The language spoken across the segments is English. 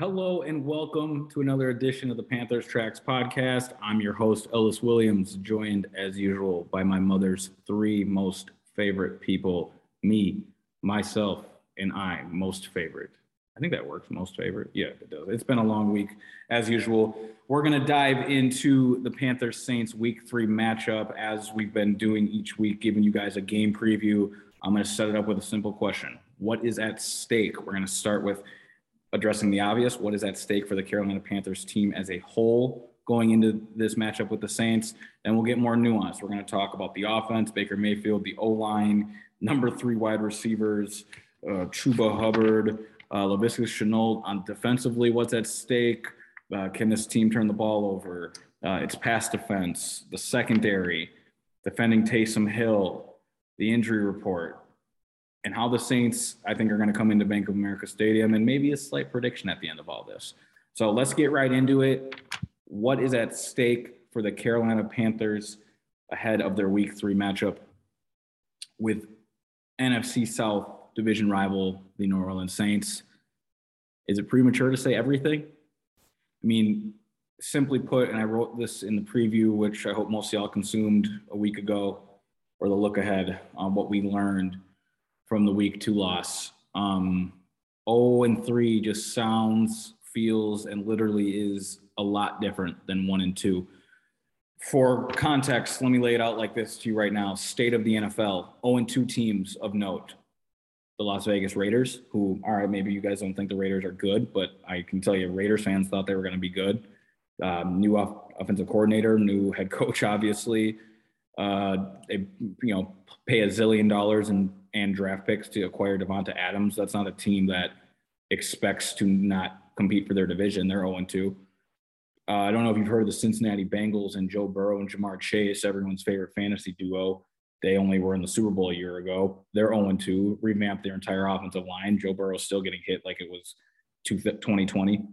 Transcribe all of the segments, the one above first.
Hello and welcome to another edition of the Panthers Tracks podcast. I'm your host, Ellis Williams, joined as usual by my mother's three most favorite people me, myself, and I, most favorite. I think that works, most favorite. Yeah, it does. It's been a long week as usual. We're going to dive into the Panthers Saints week three matchup as we've been doing each week, giving you guys a game preview. I'm going to set it up with a simple question What is at stake? We're going to start with addressing the obvious. What is at stake for the Carolina Panthers team as a whole going into this matchup with the Saints? Then we'll get more nuance. We're going to talk about the offense, Baker Mayfield, the O line, number three wide receivers, uh, Chuba Hubbard, uh, Laviska Shenault on defensively. What's at stake? Uh, can this team turn the ball over? Uh, its pass defense, the secondary, defending Taysom Hill, the injury report, and how the Saints, I think, are going to come into Bank of America Stadium, and maybe a slight prediction at the end of all this. So let's get right into it. What is at stake for the Carolina Panthers ahead of their Week Three matchup with NFC South division rival, the New Orleans Saints? Is it premature to say everything? I mean, simply put, and I wrote this in the preview, which I hope most of y'all consumed a week ago, or the look ahead on what we learned from the week two loss. Um, 0 and 3 just sounds, feels, and literally is a lot different than 1 and 2. For context, let me lay it out like this to you right now. State of the NFL 0 and 2 teams of note. The Las Vegas Raiders, who, all right, maybe you guys don't think the Raiders are good, but I can tell you, Raiders fans thought they were going to be good. Um, new off- offensive coordinator, new head coach, obviously. Uh, they, you know, pay a zillion dollars and and draft picks to acquire Davante Adams. That's not a team that expects to not compete for their division. They're 0 2. Uh, I don't know if you've heard of the Cincinnati Bengals and Joe Burrow and Ja'Marr Chase, everyone's favorite fantasy duo. They only were in the Super Bowl a year ago. They're 0 2, revamped their entire offensive line. Joe Burrow's still getting hit like it was 2020.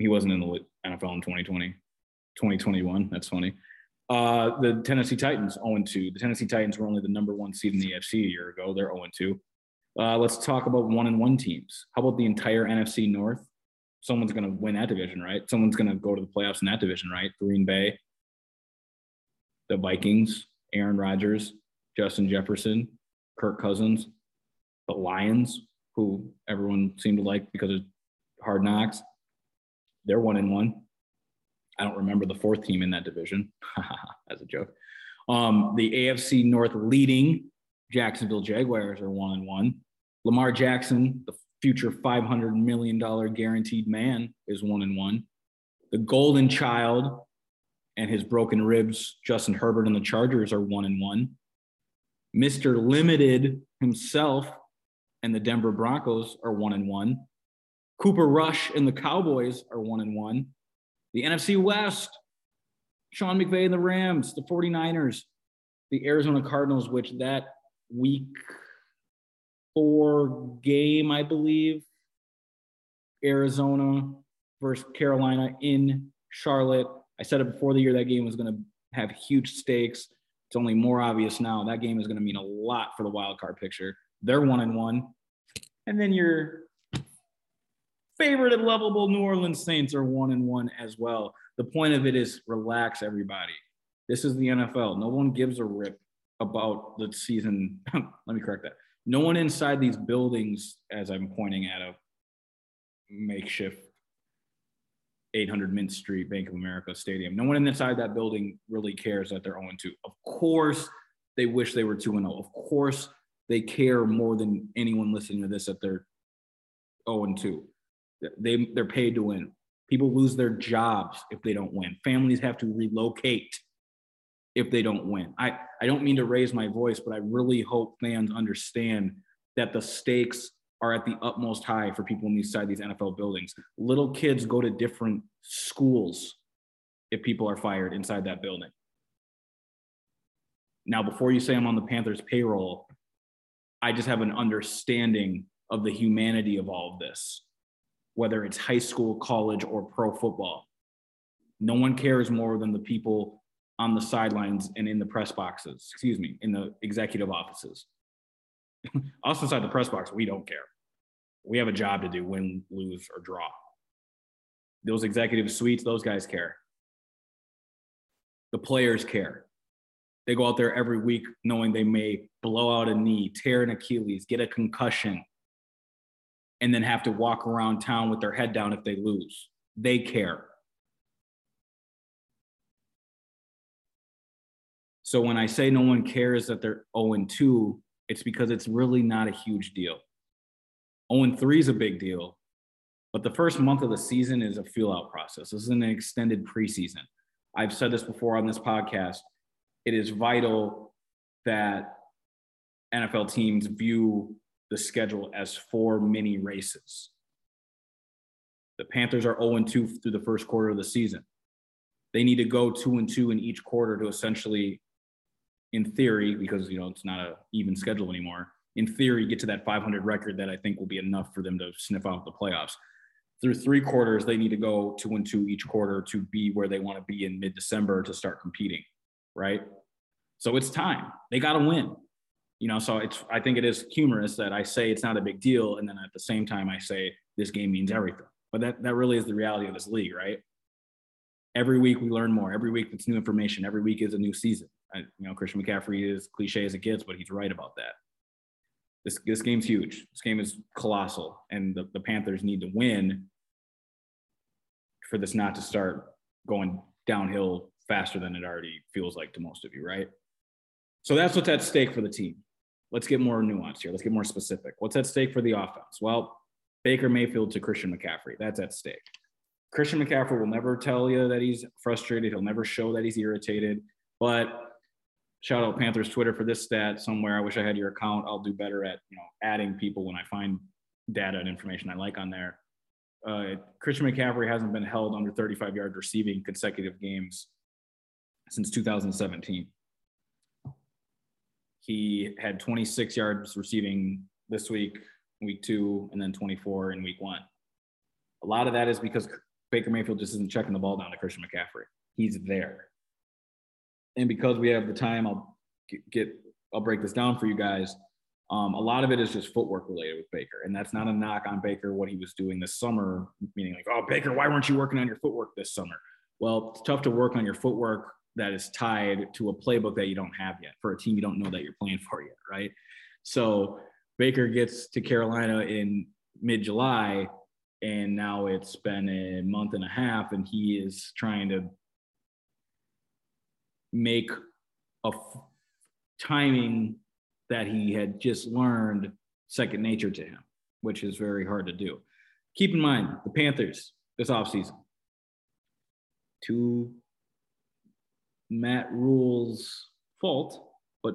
He wasn't in the NFL in 2020, 2021. That's funny. Uh, the Tennessee Titans 0 2. The Tennessee Titans were only the number one seed in the AFC a year ago. They're 0 2. Uh, let's talk about one and one teams. How about the entire NFC North? Someone's going to win that division, right? Someone's going to go to the playoffs in that division, right? Green Bay, the Vikings, Aaron Rodgers, Justin Jefferson, Kirk Cousins, the Lions, who everyone seemed to like because of hard knocks. They're one and one. I don't remember the fourth team in that division as a joke. Um, the AFC North leading Jacksonville Jaguars are one and one. Lamar Jackson, the future $500 million guaranteed man, is one and one. The golden child and his broken ribs, Justin Herbert and the Chargers are one and one. Mr. Limited himself and the Denver Broncos are one and one. Cooper Rush and the Cowboys are one and one. The NFC West, Sean McVay and the Rams, the 49ers, the Arizona Cardinals, which that week four game, I believe, Arizona versus Carolina in Charlotte. I said it before the year that game was going to have huge stakes. It's only more obvious now. That game is going to mean a lot for the wild card picture. They're one and one. And then your favorite and lovable New Orleans Saints are one and one as well. The point of it is relax, everybody. This is the NFL. No one gives a rip about the season. Let me correct that. No one inside these buildings, as I'm pointing at a makeshift 800 Mint Street Bank of America Stadium. No one inside that building really cares that they're 0 2. Of course, they wish they were 2 0. Of course, they care more than anyone listening to this that they're 0 2. They they're paid to win. People lose their jobs if they don't win. Families have to relocate if they don't win. I, I don't mean to raise my voice, but I really hope fans understand that the stakes are at the utmost high for people inside these NFL buildings. Little kids go to different schools if people are fired inside that building. Now, before you say I'm on the Panthers payroll, I just have an understanding of the humanity of all of this whether it's high school, college, or pro football. No one cares more than the people on the sidelines and in the press boxes, excuse me, in the executive offices. Us inside the press box, we don't care. We have a job to do win, lose, or draw. Those executive suites, those guys care. The players care. They go out there every week knowing they may blow out a knee, tear an Achilles, get a concussion, and then have to walk around town with their head down if they lose. They care. So when I say no one cares that they're 0 2, it's because it's really not a huge deal. 0 3 is a big deal, but the first month of the season is a feel out process. This is an extended preseason. I've said this before on this podcast. It is vital that NFL teams view the schedule as four mini races. The Panthers are 0 2 through the first quarter of the season. They need to go 2 and 2 in each quarter to essentially in theory, because you know it's not a even schedule anymore, in theory, get to that 500 record that I think will be enough for them to sniff out the playoffs. Through three quarters, they need to go two and two each quarter to be where they want to be in mid-December to start competing, right? So it's time. They got to win. You know, so it's I think it is humorous that I say it's not a big deal, and then at the same time I say this game means everything. But that that really is the reality of this league, right? Every week we learn more. Every week it's new information. Every week is a new season. I, you know, Christian McCaffrey is cliche as it gets, but he's right about that. This this game's huge. This game is colossal, and the, the Panthers need to win for this not to start going downhill faster than it already feels like to most of you, right? So that's what's at stake for the team. Let's get more nuanced here. Let's get more specific. What's at stake for the offense? Well, Baker Mayfield to Christian McCaffrey. That's at stake. Christian McCaffrey will never tell you that he's frustrated. He'll never show that he's irritated. But shout out Panthers Twitter for this stat somewhere. I wish I had your account. I'll do better at you know adding people when I find data and information I like on there. Uh, Christian McCaffrey hasn't been held under 35 yards receiving consecutive games since 2017. He had 26 yards receiving this week, week two, and then 24 in week one. A lot of that is because Baker Mayfield just isn't checking the ball down to Christian McCaffrey. He's there and because we have the time, I'll get I'll break this down for you guys. Um, a lot of it is just footwork related with Baker, and that's not a knock on Baker what he was doing this summer. Meaning like, oh Baker, why weren't you working on your footwork this summer? Well, it's tough to work on your footwork that is tied to a playbook that you don't have yet for a team you don't know that you're playing for yet, right? So Baker gets to Carolina in mid July, and now it's been a month and a half, and he is trying to make a f- timing that he had just learned second nature to him, which is very hard to do. Keep in mind the Panthers this offseason. To Matt Rhule's fault, but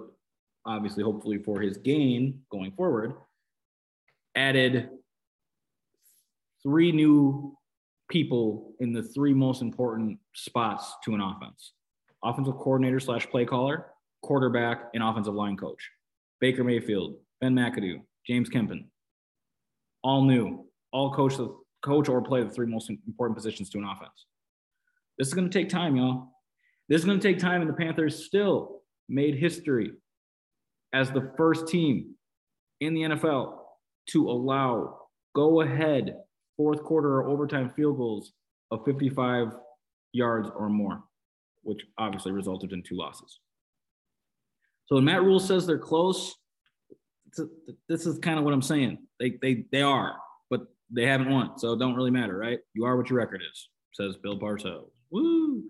obviously, hopefully for his gain going forward, added three new people in the three most important spots to an offense offensive coordinator slash play caller, quarterback, and offensive line coach. Baker Mayfield, Ben McAdoo, James Campen, all new, all coach the coach or play the three most important positions to an offense. This is going to take time, y'all. This is going to take time, and the Panthers still made history as the first team in the NFL to allow go ahead fourth quarter or overtime field goals of 55 yards or more which obviously resulted in two losses. So when Matt Rhule says they're close, a, this is kind of what I'm saying. They, they, they are, but they haven't won. So it don't really matter, right? You are what your record is, says Bill Parcells. Woo.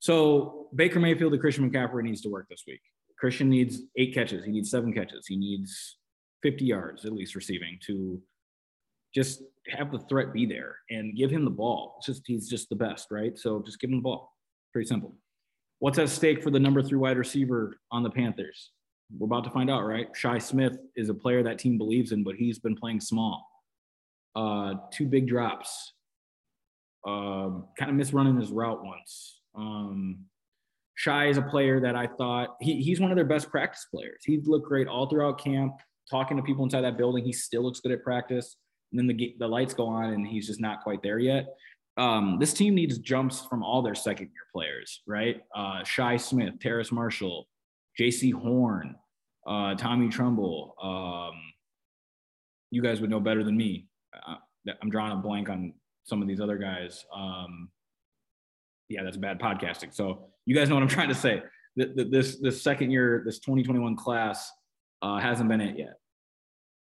So Baker Mayfield and Christian McCaffrey needs to work this week. Christian needs eight catches. He needs seven catches. He needs 50 yards at least receiving to just have the threat be there and give him the ball. It's just he's just the best, right? So just give him the ball. Pretty simple. What's at stake for the number three wide receiver on the Panthers? We're about to find out, right? Shi Smith is a player that team believes in, but he's been playing small. Uh, two big drops. Um, kind of misrunning his route once. Um, Shi is a player that I thought he, he's one of their best practice players. He looked great all throughout camp, talking to people inside that building. He still looks good at practice. And then the, the lights go on and he's just not quite there yet um, this team needs jumps from all their second year players, right? Uh, Shi Smith, Terrace Marshall, Jaycee Horn, uh, Tommy Tremble, um, you guys would know better than me. Uh, I'm drawing a blank on some of these other guys. Um, yeah, that's bad podcasting. So you guys know what I'm trying to say. This this second year, this 2021 class uh, hasn't been it yet,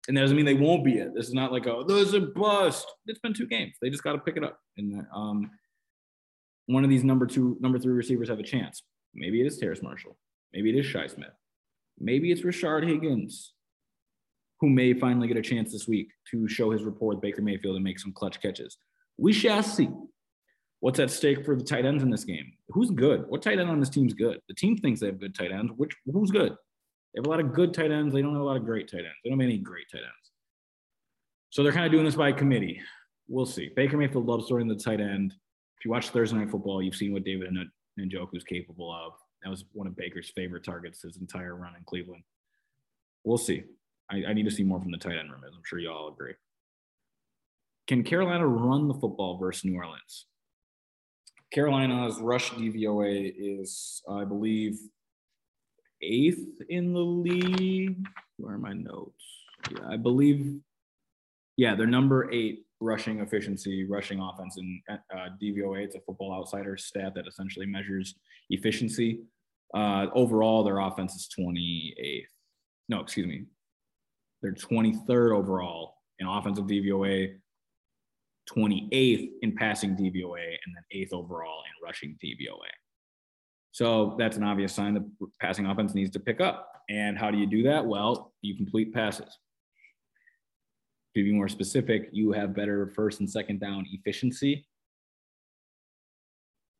and that doesn't mean they won't be it. This is not like a there's a bust. It's been two games. They just got to pick it up, and um, one of these number two, number three receivers have a chance. Maybe it is Terrace Marshall. Maybe it is Shi Smith. Maybe it's Rashard Higgins, who may finally get a chance this week to show his rapport with Baker Mayfield and make some clutch catches. We shall see. What's at stake for the tight ends in this game? Who's good? What tight end on this team's good? The team thinks they have good tight ends. Which who's good? They have a lot of good tight ends. They don't have a lot of great tight ends. They don't have any great tight ends. So they're kind of doing this by committee. We'll see. Baker Mayfield loves throwing the tight end. If you watch Thursday Night Football, you've seen what David Njoku is capable of. That was one of Baker's favorite targets his entire run in Cleveland. We'll see. I, I need to see more from the tight end room, as I'm sure you all agree. Can Carolina run the football versus New Orleans? Carolina's rush DVOA is, I believe, eighth in the league. Where are my notes? Yeah, I believe, yeah, they're number eight rushing efficiency, rushing offense in uh, DVOA. It's a football outsider stat that essentially measures efficiency. Uh, overall, their offense is 28th. No, excuse me. They're 23rd overall in offensive DVOA, 28th in passing DVOA, and then eighth overall in rushing DVOA. So that's an obvious sign that passing offense needs to pick up. And how do you do that? Well, you complete passes. To be more specific, you have better first and second down efficiency.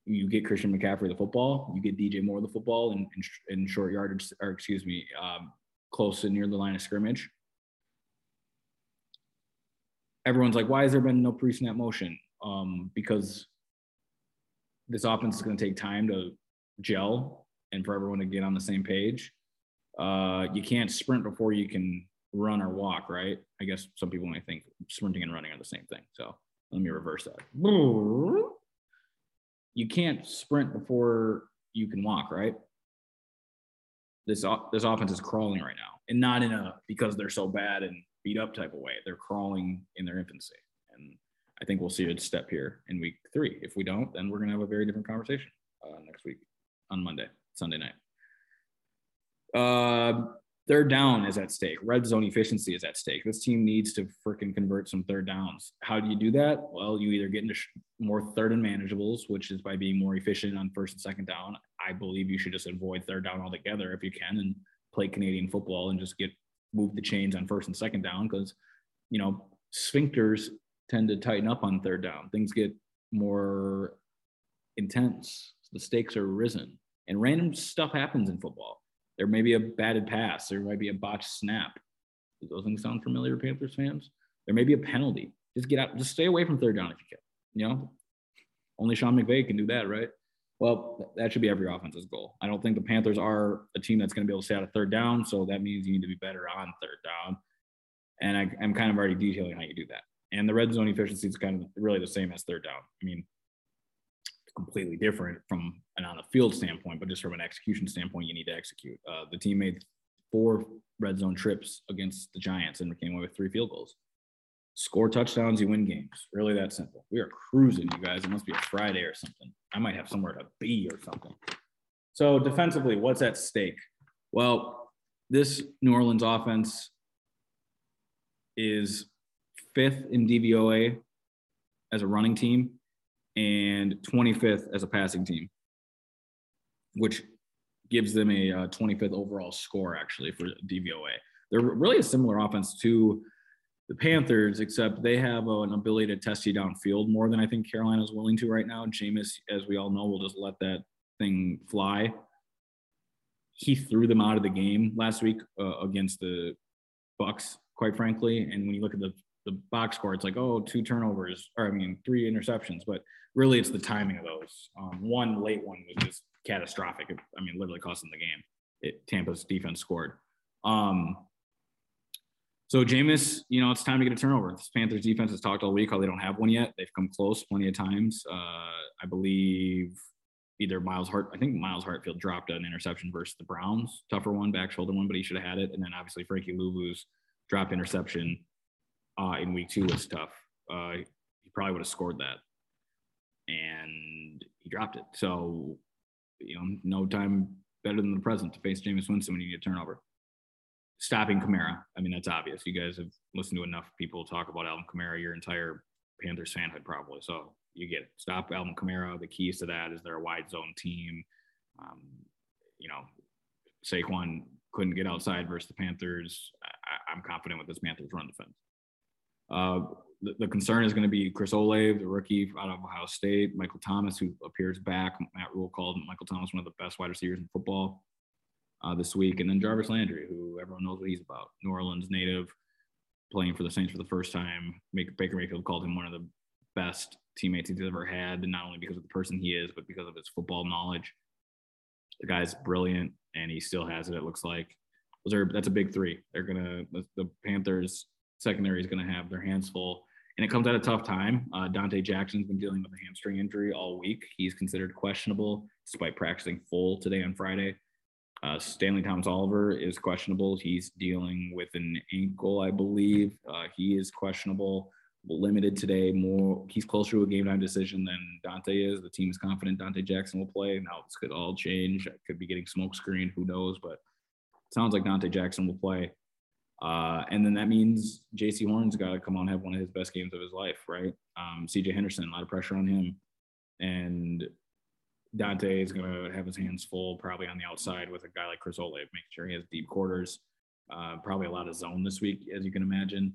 You get Christian McCaffrey the football, you get DJ Moore the football in, in, in short yardage, or excuse me, um, close to near the line of scrimmage everyone's like, why has there been no pre-snap motion? Um, because this offense is going to take time to gel and for everyone to get on the same page. Uh, you can't sprint before you can run or walk, right? I guess some people might think sprinting and running are the same thing. So let me reverse that. You can't sprint before you can walk, right? This this offense is crawling right now, and not in a because they're so bad and beat up type of way. They're crawling in their infancy. And I think we'll see a step here in week three. If we don't, then we're going to have a very different conversation uh, next week on Monday, Sunday night. Uh, third down is at stake. Red zone efficiency is at stake. This team needs to freaking convert some third downs. How do you do that? Well, you either get into more third and manageables, which is by being more efficient on first and second down. I believe you should just avoid third down altogether if you can and play Canadian football and just get move the chains on first and second down because, you know, sphincters tend to tighten up on third down. Things get more intense. The stakes are risen, and random stuff happens in football. There may be a batted pass. There might be a botched snap. Do those things sound familiar, Panthers fans? There may be a penalty. Just get out. Just stay away from third down if you can. You know, only Sean McVay can do that, right? Well, that should be every offense's goal. I don't think the Panthers are a team that's going to be able to stay out of third down. So that means you need to be better on third down. And I, am kind of already detailing how you do that. And the red zone efficiency is kind of really the same as third down. I mean, completely different from an on the field standpoint, but just from an execution standpoint, you need to execute. Uh, the team made four red zone trips against the Giants and came away with three field goals score touchdowns, you win games. Really that simple. We are cruising, you guys. It must be a Friday or something. I might have somewhere to be or something. So defensively, what's at stake? Well, this New Orleans offense is fifth in DVOA as a running team and 25th as a passing team, which gives them a uh, 25th overall score actually for DVOA. They're really a similar offense to the Panthers, except they have an ability to test you downfield more than I think Carolina is willing to right now. Jameis, as we all know, will just let that thing fly. He threw them out of the game last week uh, against the Bucs, quite frankly. And when you look at the the box score, it's like, oh, two turnovers, or I mean, three interceptions. But really, it's the timing of those. Um, one late one was just catastrophic. I mean, literally costing the game. It, Tampa's defense scored. Um, so Jameis, you know, it's time to get a turnover. This Panthers defense has talked all week how they don't have one yet. They've come close plenty of times. Uh, I believe either Myles Hart, I think Myles Hartsfield dropped an interception versus the Browns, tougher one, back shoulder one, but he should have had it. And then obviously Frankie Luvu's dropped interception uh, in week two was tough. Uh, he probably would have scored that, and he dropped it. So, you know, no time better than the present to face Jameis Winston when you get a turnover. Stopping Kamara, I mean, that's obvious. You guys have listened to enough people talk about Alvin Kamara your entire Panthers fanhood, probably. So you get it. Stop Alvin Kamara. The keys to that is they're a wide zone team. Um, you know, Saquon couldn't get outside versus the Panthers. I, am confident with this Panthers run defense. Uh, the, the, concern is going to be Chris Olave, the rookie out of Ohio State, Michael Thomas, who appears back. Matt Rhule called Michael Thomas one of the best wide receivers in football uh, this week, and then Jarvis Landry, who everyone knows what he's about. New Orleans native, playing for the Saints for the first time. Baker Mayfield called him one of the best teammates he's ever had, and not only because of the person he is, but because of his football knowledge. The guy's brilliant, and he still has it. It looks like those are that's a big three. They're gonna the, the Panthers secondary is gonna have their hands full, and it comes at a tough time. Uh, Donte Jackson's been dealing with a hamstring injury all week. He's considered questionable despite practicing full today on Friday. Uh, Stantley Thomas Oliver is questionable. He's dealing with an ankle, I believe. Uh, he is questionable, limited today. More, he's closer to a game time decision than Donte is. The team is confident Donte Jackson will play. Now this could all change. I could be getting smoke screen. Who knows? But sounds like Donte Jackson will play. Uh, and then that means Jaycee Horn's got to come on have one of his best games of his life, right? Um, CJ Henderson, a lot of pressure on him, and Donte is going to have his hands full probably on the outside with a guy like Chris Olave, making sure he has deep quarters. Uh, probably a lot of zone this week, as you can imagine.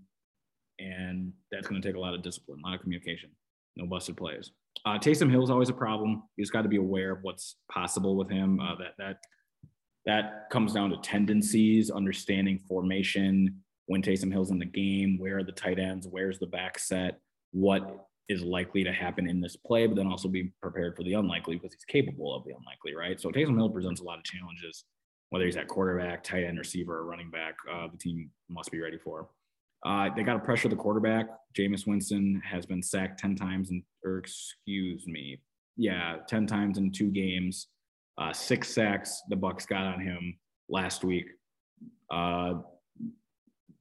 And that's going to take a lot of discipline, a lot of communication, no busted plays. Uh, Taysom Hill is always a problem. You just got to be aware of what's possible with him. Uh, that that that comes down to tendencies, understanding formation, when Taysom Hill's in the game, where are the tight ends, where's the back set, what is likely to happen in this play, but then also be prepared for the unlikely because he's capable of the unlikely, right? So Taysom Hill presents a lot of challenges, whether he's at quarterback, tight end, receiver, or running back. Uh, the team must be ready for. Uh, they got to pressure the quarterback. Jameis Winston has been sacked 10 times, and or excuse me, yeah, 10 times in two games. Uh, six sacks the Bucs got on him last week. Uh,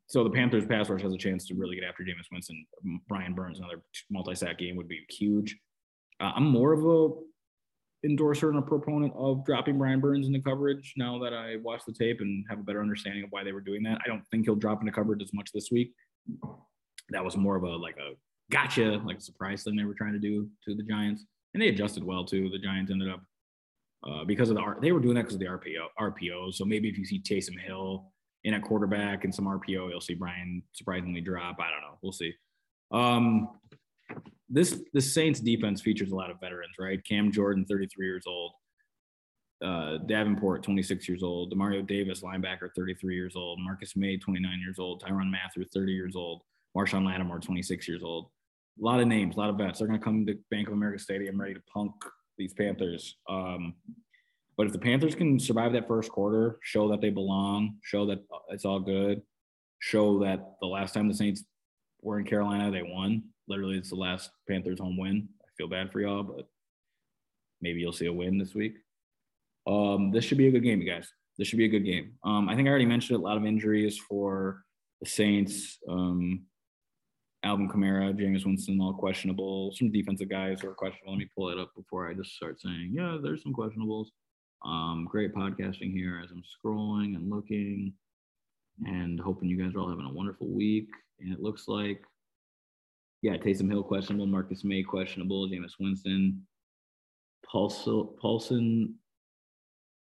so the Panthers pass rush has a chance to really get after Jameis Winston. Brian Burns, another multi-sack game would be huge. Uh, I'm more of a endorser and a proponent of dropping Brian Burns into coverage now that I watched the tape and have a better understanding of why they were doing that. I don't think he'll drop into coverage as much this week. That was more of a like a gotcha, like a surprise thing they were trying to do to the Giants, and they adjusted well too. The Giants ended up uh, because of the they were doing that because of the RPO RPO. So maybe if you see Taysom Hill in a quarterback and some RPO, you'll see Brian surprisingly drop. I don't know. We'll see. Um, this the Saints defense features a lot of veterans, right? Cam Jordan, 33 years old. Uh, Davenport, 26 years old. Demario Davis, linebacker, 33 years old. Marcus Maye, 29 years old. Tyrann Mathieu, 30 years old. Marshon Lattimore, 26 years old. A lot of names, a lot of vets. They're going to come to Bank of America Stadium ready to punk these Panthers. Um, but if the Panthers can survive that first quarter, show that they belong, show that it's all good, show that the last time the Saints were in Carolina, they won. Literally, it's the last Panthers home win. I feel bad for y'all, but maybe you'll see a win this week. Um, this should be a good game, you guys. This should be a good game. Um, I think I already mentioned a lot of injuries for the Saints. Um, Alvin Kamara, Jameis Winston, all questionable. Some defensive guys are questionable. Let me pull it up before I just start saying, yeah, there's some questionables. Um, great podcasting here as I'm scrolling and looking and hoping you guys are all having a wonderful week. And it looks like, yeah, Taysom Hill questionable, Marcus Maye questionable, Jameis Winston, Paulson, Paulson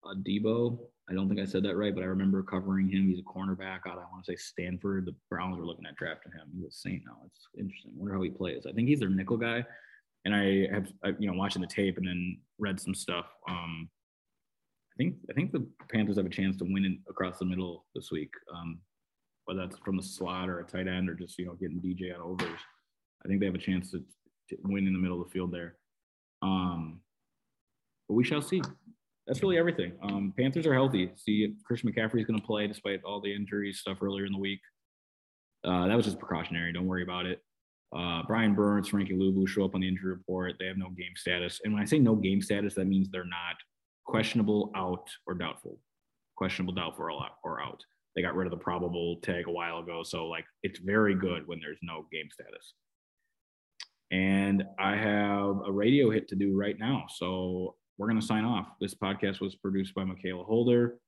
Adebo. I don't think I said that right, but I remember covering him. He's a cornerback out. I want to say Stanford. The Browns were looking at drafting him. He's a Saint now. It's interesting. I wonder how he plays. I think he's their nickel guy. And I have, you know, watching the tape and then read some stuff. Um, think I think the Panthers have a chance to win in, across the middle this week. Um, whether that's from the slot or a tight end or just you know getting DJ on overs. I think they have a chance to, to win in the middle of the field there. Um, but we shall see. That's really everything. Um, Panthers are healthy. See, Christian McCaffrey is going to play despite all the injuries stuff earlier in the week. Uh, that was just precautionary. Don't worry about it. Uh, Brian Burns, Frankie Luvu show up on the injury report. They have no game status. And when I say no game status, that means they're not questionable, out, or doubtful. Questionable, doubtful, or out. They got rid of the probable tag a while ago. So, like, it's very good when there's no game status. And I have a radio hit to do right now. So, we're going to sign off. This podcast was produced by Michaela Holder.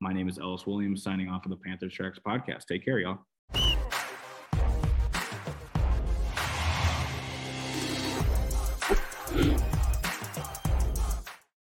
My name is Ellis Williams, signing off of the Panthers Tracks podcast. Take care, y'all.